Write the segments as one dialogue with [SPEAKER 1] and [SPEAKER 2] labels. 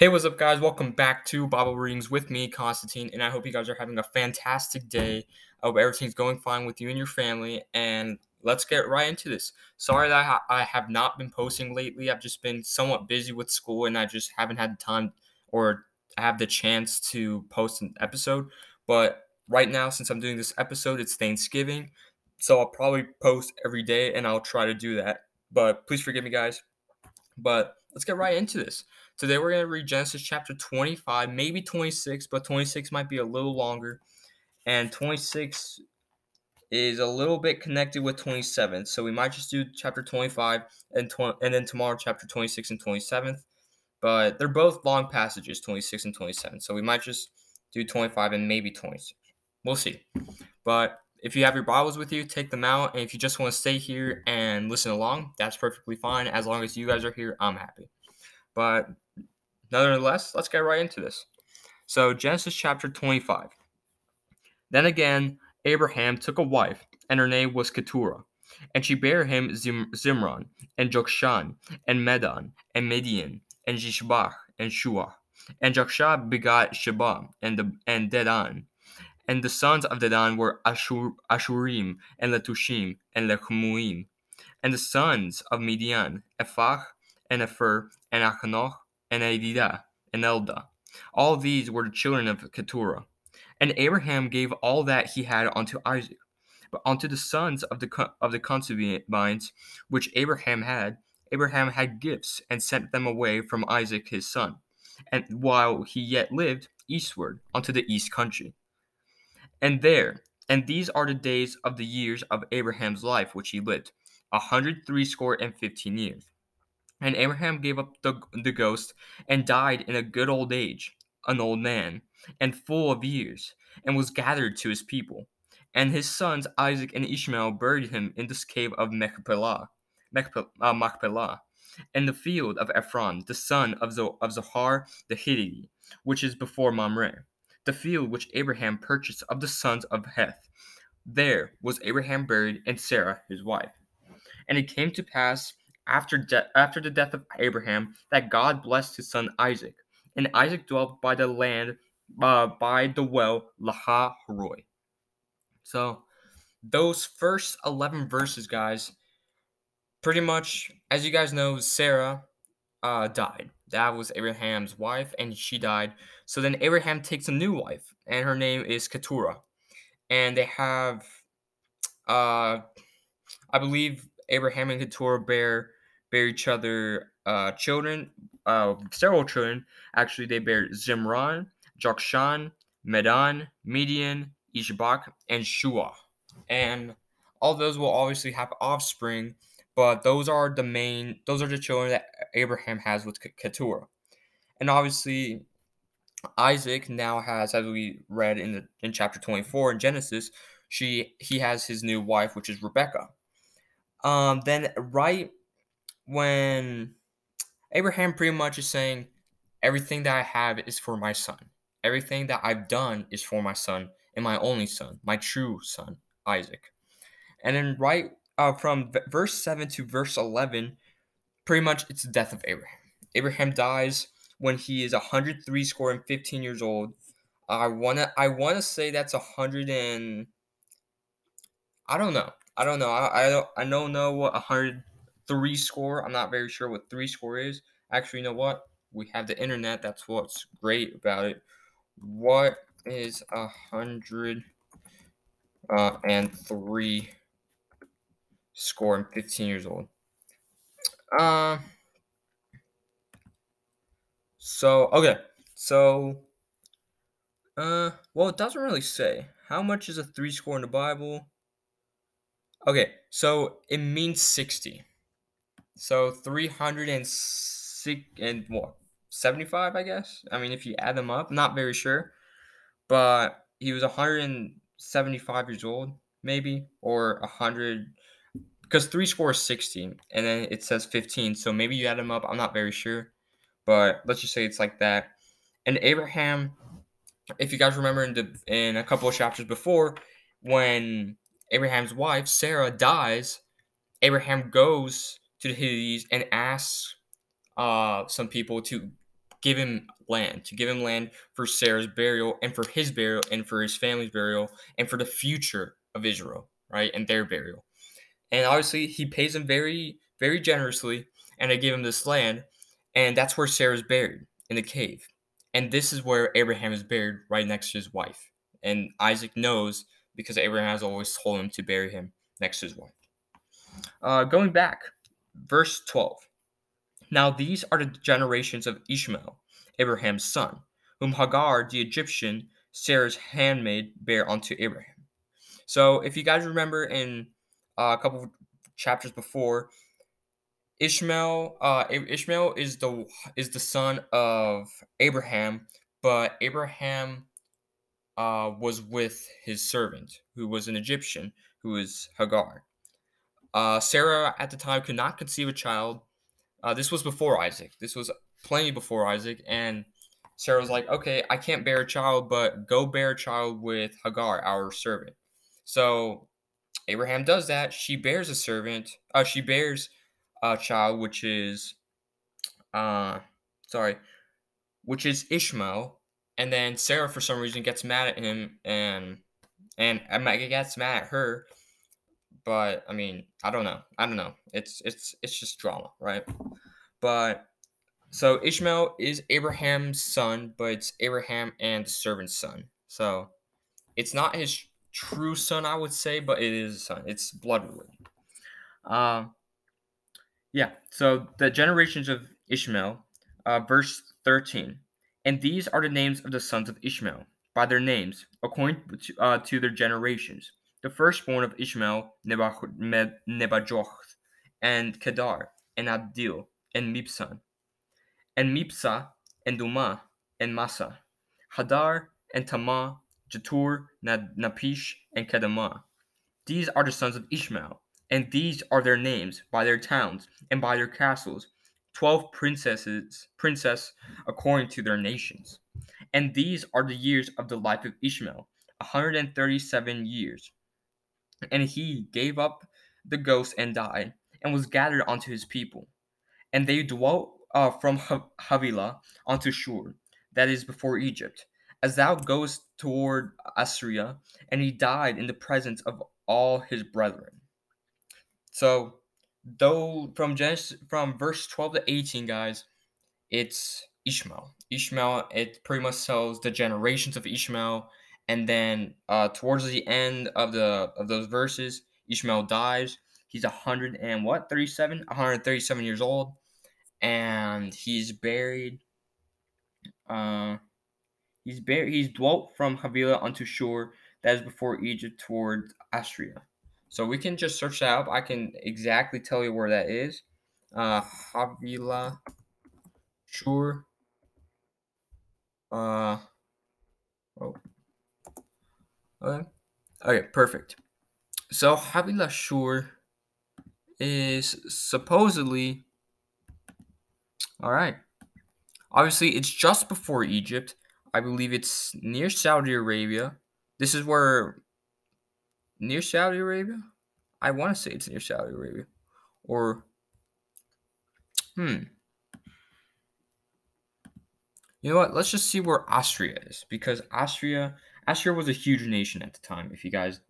[SPEAKER 1] Hey, what's up, guys? Welcome back to Bible Readings with me, Constantine, and I hope you guys are having a fantastic day. I hope everything's going fine with you and your family, and let's get right into this. Sorry that I have not been posting lately. I've just been somewhat busy with school, and I just haven't had the time or have the chance to post an episode. But right now, since I'm doing this episode, it's Thanksgiving, so I'll probably post every day, and I'll try to do that. But please forgive me, guys. But let's get right into this. Today we're going to read Genesis chapter 25, maybe 26, but 26 might be a little longer. And 26 is a little bit connected with 27. So we might just do chapter 25 and, tw- and then tomorrow chapter 26 and 27th. But they're both long passages, 26 and 27. So we might just do 25 and maybe 26. We'll see. But if you have your Bibles with you, take them out. And if you just want to stay here and listen along, that's perfectly fine. As long as you guys are here, I'm happy. But nonetheless, let's get right into this. So, Genesis chapter 25. Then again, Abraham took a wife, and her name was Keturah. And she bare him Zim- Zimron, and Jokshan, and Medan, and Midian, and Jishbach, and Shuah. And Jokshan begot Sheba, and, the, and Dedan. And the sons of Dedan were Ashur, Ashurim, and Letushim, and Lechmuim. And the sons of Midian, Ephah, and Epher, and Achanoch, and Adidah, and Eldah. All these were the children of Keturah. And Abraham gave all that he had unto Isaac. But unto the sons of the of the concubines which Abraham had, Abraham had gifts and sent them away from Isaac his son, and while he yet lived eastward unto the east country. And there, and these are the days of the years of Abraham's life which he lived, a hundred threescore and fifteen years. And Abraham gave up the, the ghost and died in a good old age, an old man, and full of years, and was gathered to his people. And his sons Isaac and Ishmael buried him in this cave of Machpelah, uh, Machpelah, in the field of Ephron, the son of, of Zohar the Hittite, which is before Mamre, the field which Abraham purchased of the sons of Heth. There was Abraham buried, and Sarah his wife. And it came to pass after, de- after the death of Abraham that God blessed his son Isaac. And Isaac dwelt by the land, uh, by the well, Laha Haroi. So, those first 11 verses, guys, pretty much, as you guys know, Sarah uh, died. That was Abraham's wife, and she died. So then Abraham takes a new wife, and her name is Keturah. And they have, uh, I believe, Abraham and Keturah bear bear each other uh, children, uh, several children. Actually, they bear Zimran, Jokshan, Medan, Midian, Ishbak, and Shua. And all those will obviously have offspring, but those are the main, those are the children that Abraham has with Keturah. And obviously, Isaac now has, as we read in the in chapter 24 in Genesis, she he has his new wife, which is Rebecca. Um, then right when Abraham pretty much is saying, everything that I have is for my son. Everything that I've done is for my son and my only son, my true son, Isaac. And then right uh, from verse 7 to verse 11, pretty much it's the death of Abraham. Abraham dies when he is 103 score and 15 years old. I wanna I wanna say that's a hundred and I don't know. I don't know. I, I don't I don't know what a hundred three score. I'm not very sure what three score is. Actually, you know what? We have the internet. That's what's great about it. What is a hundred uh, and three score? I'm 15 years old. Uh, so okay, so uh, well, it doesn't really say how much is a three score in the Bible. Okay, so it means 60. So 306 and what? 75, I guess. I mean, if you add them up, not very sure. But he was 175 years old, maybe, or 100 because three score is 16 and then it says 15 so maybe you add them up i'm not very sure but let's just say it's like that and abraham if you guys remember in the in a couple of chapters before when abraham's wife sarah dies abraham goes to the Hittites and asks uh, some people to give him land, to give him land for Sarah's burial and for his burial and for his family's burial and for the future of Israel, right? And their burial. And obviously, he pays him very, very generously, and they give him this land, and that's where Sarah's buried in the cave. And this is where Abraham is buried right next to his wife. And Isaac knows because Abraham has always told him to bury him next to his wife. Uh, going back, verse 12. Now these are the generations of Ishmael, Abraham's son, whom Hagar the Egyptian, Sarah's handmaid, bare unto Abraham. So if you guys remember in uh, a couple chapters before, Ishmael, uh, Ishmael is the is the son of Abraham, but Abraham uh, was with his servant, who was an Egyptian, who was Hagar. Uh, Sarah at the time could not conceive a child. Uh, this was before Isaac. This was plenty before Isaac, and Sarah was like, "Okay, I can't bear a child, but go bear a child with Hagar, our servant." So Abraham does that. She bears a servant. Uh, she bears a child, which is, uh, sorry, which is Ishmael. And then Sarah, for some reason, gets mad at him, and and Mega gets mad at her. But I mean, I don't know. I don't know. It's it's it's just drama, right? But so Ishmael is Abraham's son, but it's Abraham and the servant's son. So it's not his true son, I would say, but it is a son. It's blood related. Uh, yeah, so the generations of Ishmael, uh, verse 13. And these are the names of the sons of Ishmael, by their names, according to, uh, to their generations. The firstborn of Ishmael, Nebajoth, and Kedar, and Abdil, and Mibsam, and Mipsa, and Dumah, and Massa, Hadar, and Tamah, Jatur, Naphish, and Kedemah. These are the sons of Ishmael, and these are their names by their towns and by their castles, twelve princesses, princess according to their nations. And these are the years of the life of Ishmael, a hundred and thirty-seven years. And he gave up the ghost and died, and was gathered unto his people. And they dwelt uh, from Havilah unto Shur, that is before Egypt, as thou goest toward Assyria, and he died in the presence of all his brethren. So, though from Genesis, from verse 12 to 18, guys, it's Ishmael. Ishmael, it pretty much tells the generations of Ishmael, and then uh, towards the end of the of those verses, Ishmael dies. He's a hundred and what, 37? 137 years old, and he's buried. Uh, He's buried, he's dwelt from Havilah unto Shur, that is before Egypt toward Assyria. So we can just search that up. I can exactly tell you where that is. Uh, Havilah, Shur. Uh, oh. Okay. Okay, perfect. So Havilah Shur is supposedly all right. Obviously, it's just before Egypt, I believe it's near Saudi Arabia. This is where near Saudi Arabia. I want to say it's near Saudi Arabia, or hmm. You know what? Let's just see where Austria is because Austria, Austria was a huge nation at the time. If you guys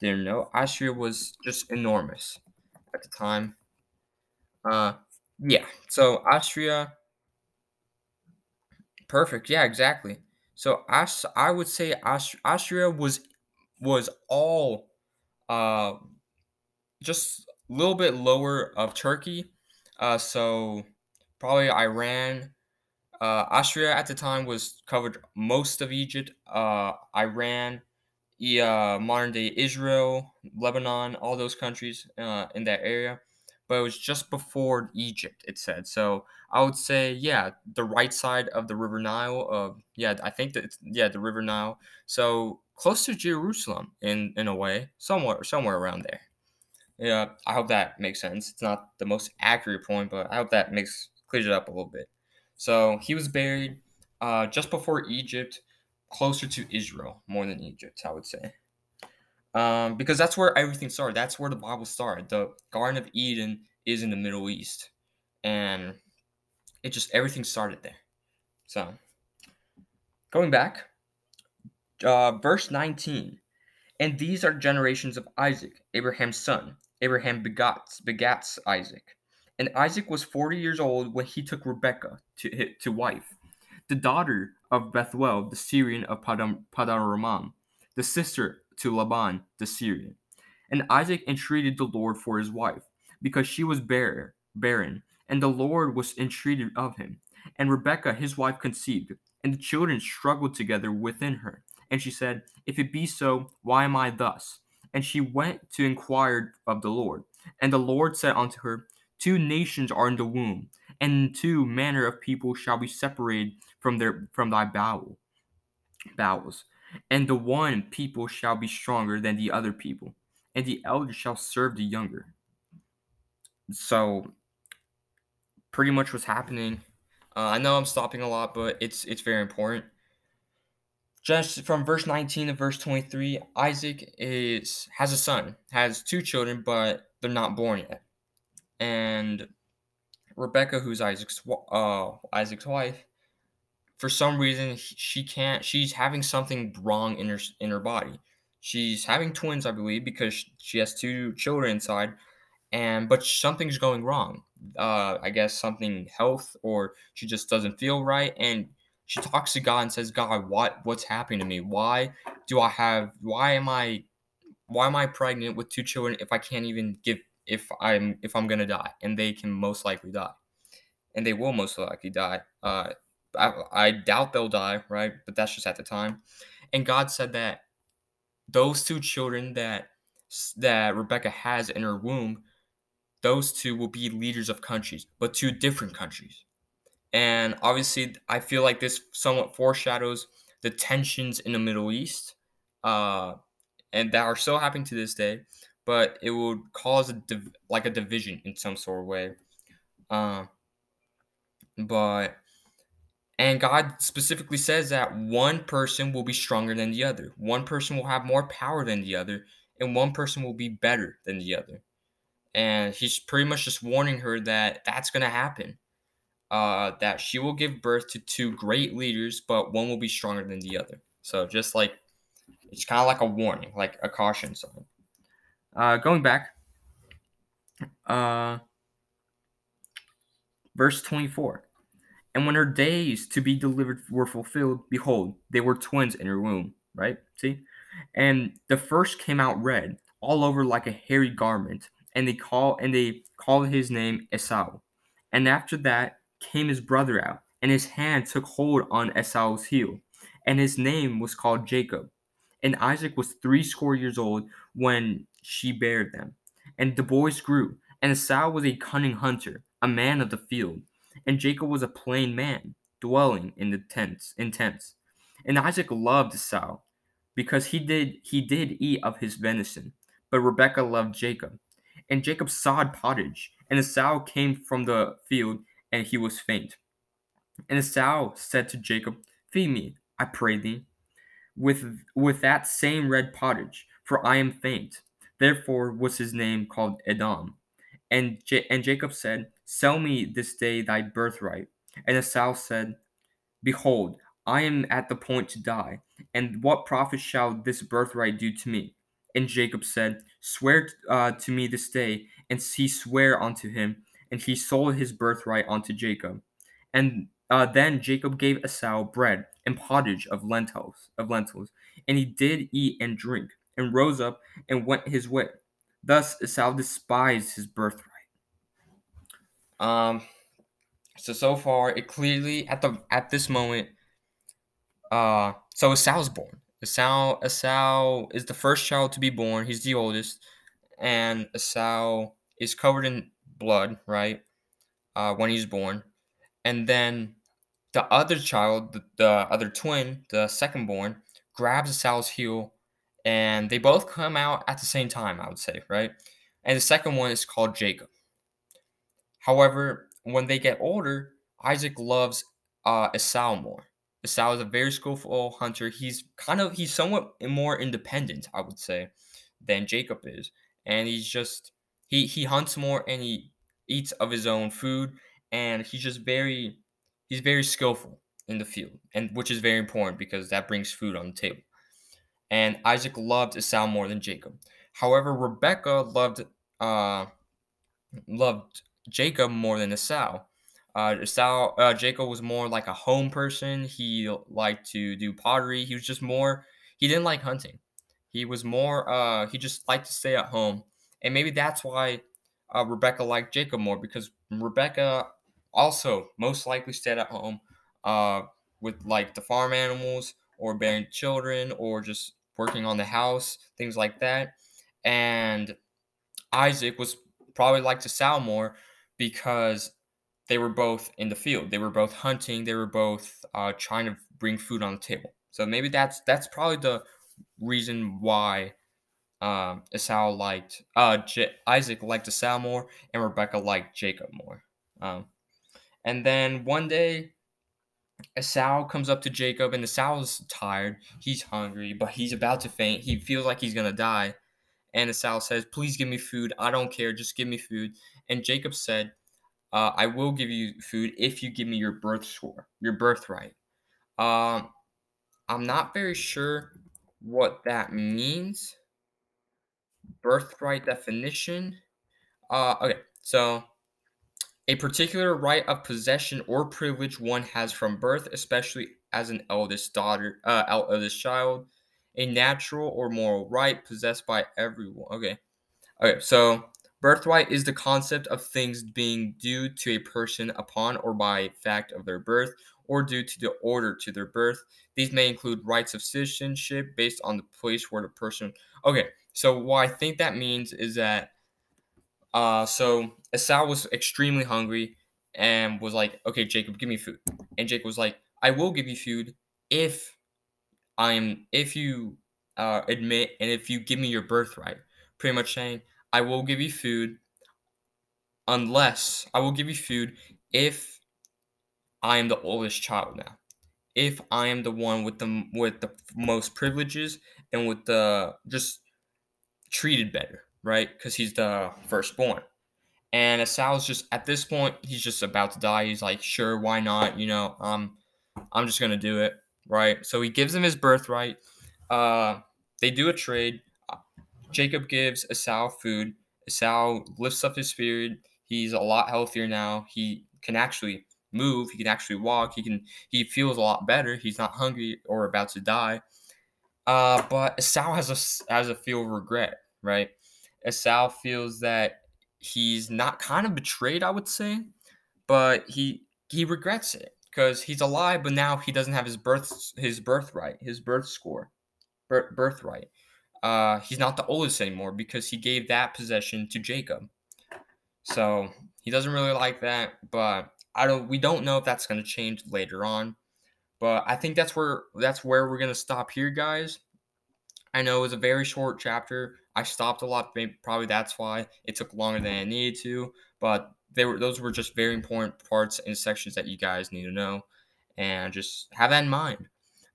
[SPEAKER 1] didn't know, Austria was just enormous at the time. Uh, yeah. So Austria. Perfect. Yeah, exactly. So Ast- I would say Austria was was all uh, just a little bit lower of Turkey. Uh, so probably Iran. Uh, Austria at the time was covered most of Egypt, uh, Iran, uh, modern day Israel, Lebanon, all those countries uh, in that area but it was just before Egypt, it said. So I would say, yeah, the right side of the River Nile. Of yeah, I think that yeah, the River Nile. So close to Jerusalem in in a way, somewhere somewhere around there. Yeah, I hope that makes sense. It's not the most accurate point, but I hope that makes clears it up a little bit. So he was buried uh, just before Egypt, closer to Israel more than Egypt, I would say um, because that's where everything started. That's where the Bible started. The Garden of Eden is in the Middle East, and it just everything started there. So, going back, uh, verse 19. And these are generations of Isaac, Abraham's son. Abraham begats, begats Isaac. And Isaac was 40 years old when he took Rebekah to, to wife, the daughter of Bethuel, the Syrian of Padam, Padaramam, the sister to Laban, the Syrian. And Isaac entreated the Lord for his wife, because she was barren, and the Lord was entreated of him. And Rebekah, his wife, conceived, and the children struggled together within her. And she said, If it be so, why am I thus? And she went to inquire of the Lord. And the Lord said unto her, Two nations are in the womb, and two manner of people shall be separated from their from thy bowel bowels. And the one people shall be stronger than the other people, and the elder shall serve the younger. So pretty much what's happening. Uh, I know I'm stopping a lot, but it's it's very important. Just from verse 19 to verse 23, Isaac is has a son, has two children, but they're not born yet. And Rebecca, who's Isaac's uh, Isaac's wife, for some reason she can't. She's having something wrong in her in her body. She's having twins, I believe, because she has two children inside, and but something's going wrong. Uh, I guess something health, or she just doesn't feel right, and she talks to God and says, "God, what what's happening to me? Why do I have? Why am I? Why am I pregnant with two children if I can't even give if I'm if I'm gonna die? And they can most likely die, and they will most likely die. Uh, I, I doubt they'll die, right? But that's just at the time. And God said that those two children that that Rebecca has in her womb, those two will be leaders of countries, but two different countries. And obviously, I feel like this somewhat foreshadows the tensions in the Middle East, uh, and that are still happening to this day. But it would cause a div- like a division in some sort of way. Uh, but and God specifically says that one person will be stronger than the other. One person will have more power than the other, and one person will be better than the other. And he's pretty much just warning her that that's going to happen uh, that she will give birth to two great leaders, but one will be stronger than the other. So just like it's kind of like a warning, like a caution sign. Uh, going back, uh, verse 24. And when her days to be delivered were fulfilled, behold, they were twins in her womb. Right? See? And the first came out red, all over like a hairy garment, and they call and they called his name Esau. And after that came his brother out, and his hand took hold on Esau's heel, and his name was called Jacob. And Isaac was threescore years old when she bare them. And the boys grew, and Esau was a cunning hunter, a man of the field, and Jacob was a plain man, dwelling in the tents in tents. And Isaac loved Esau, because he did he did eat of his venison, but Rebekah loved Jacob. And Jacob sawed pottage, and Esau came from the field and he was faint. And Esau said to Jacob, Feed me, I pray thee, with, with that same red pottage, for I am faint. Therefore was his name called Edom. And, J- and Jacob said, Sell me this day thy birthright. And Esau said, Behold, I am at the point to die, and what profit shall this birthright do to me? And Jacob said, Swear uh, to me this day. And he sware unto him, and he sold his birthright unto Jacob. And uh, then Jacob gave Esau bread and pottage of lentils, of lentils, and he did eat and drink, and rose up and went his way. Thus Esau despised his birthright. Um. So so far, it clearly at the at this moment, uh, so Esau's born. Esau Esau is the first child to be born. He's the oldest, and Esau is covered in blood, right? Uh, when he's born, and then the other child, the, the other twin, the second born, grabs Esau's heel, and they both come out at the same time. I would say, right? And the second one is called Jacob. However, when they get older, Isaac loves uh, Esau more. Esau is a very skillful hunter. He's kind of he's somewhat more independent, I would say, than Jacob is, and he's just he he hunts more and he eats of his own food and he's just very he's very skillful in the field, and which is very important because that brings food on the table. And Isaac loved Esau more than Jacob. However, Rebecca loved uh, loved Jacob more than Esau. Uh, Esau, uh, Jacob was more like a home person. He liked to do pottery. He was just more. He didn't like hunting. He was more. Uh, he just liked to stay at home, and maybe that's why uh, Rebecca liked Jacob more because Rebecca also most likely stayed at home uh, with like the farm animals or bearing children or just working on the house, things like that. And Isaac was probably like to Esau more because they were both in the field. They were both hunting. They were both uh, trying to bring food on the table. So maybe that's that's probably the reason why um, Esau liked uh, J- Isaac liked Esau more, and Rebecca liked Jacob more. Um, and then one day, Esau comes up to Jacob, and Esau's tired. He's hungry, but he's about to faint. He feels like he's gonna die. And Esau says, "Please give me food. I don't care. Just give me food." And Jacob said, uh, "I will give you food if you give me your birth score, your birthright." Um, I'm not very sure what that means birthright definition. Uh, okay, so a particular right of possession or privilege one has from birth, especially as an eldest daughter, uh, eldest child, a natural or moral right possessed by everyone. Okay, okay, so birthright is the concept of things being due to a person upon or by fact of their birth or due to the order to their birth. These may include rights of citizenship based on the place where the person. Okay, so what I think that means is that uh so Esau was extremely hungry and was like, "Okay, Jacob, give me food." And Jacob was like, "I will give you food if I'm if you uh, admit and if you give me your birthright." Pretty much saying, "I will give you food unless I will give you food if I am the oldest child now. If I am the one with the with the most privileges and with the just treated better, right? Because he's the firstborn. And Esau's just at this point, he's just about to die. He's like, sure, why not? You know, um, I'm just gonna do it, right? So he gives him his birthright. Uh, they do a trade. Jacob gives Esau food. Esau lifts up his spirit. He's a lot healthier now. He can actually move. He can actually walk. He can. He feels a lot better. He's not hungry or about to die. Uh, but Esau has a has a feel of regret, right? Esau feels that he's not kind of betrayed, I would say, but he he regrets it because he's alive, but now he doesn't have his birth his birthright, his birth score, birth, birthright. Uh, he's not the oldest anymore because he gave that possession to Jacob. So he doesn't really like that, but I don't. We don't know if that's going to change later on. But I think that's where that's where we're gonna stop here, guys. I know it was a very short chapter. I stopped a lot. Probably that's why it took longer than I needed to. But they were those were just very important parts and sections that you guys need to know, and just have that in mind.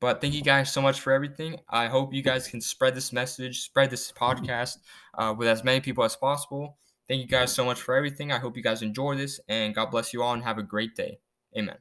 [SPEAKER 1] But thank you guys so much for everything. I hope you guys can spread this message, spread this podcast uh, with as many people as possible. Thank you guys so much for everything. I hope you guys enjoy this, and God bless you all, and have a great day. Amen.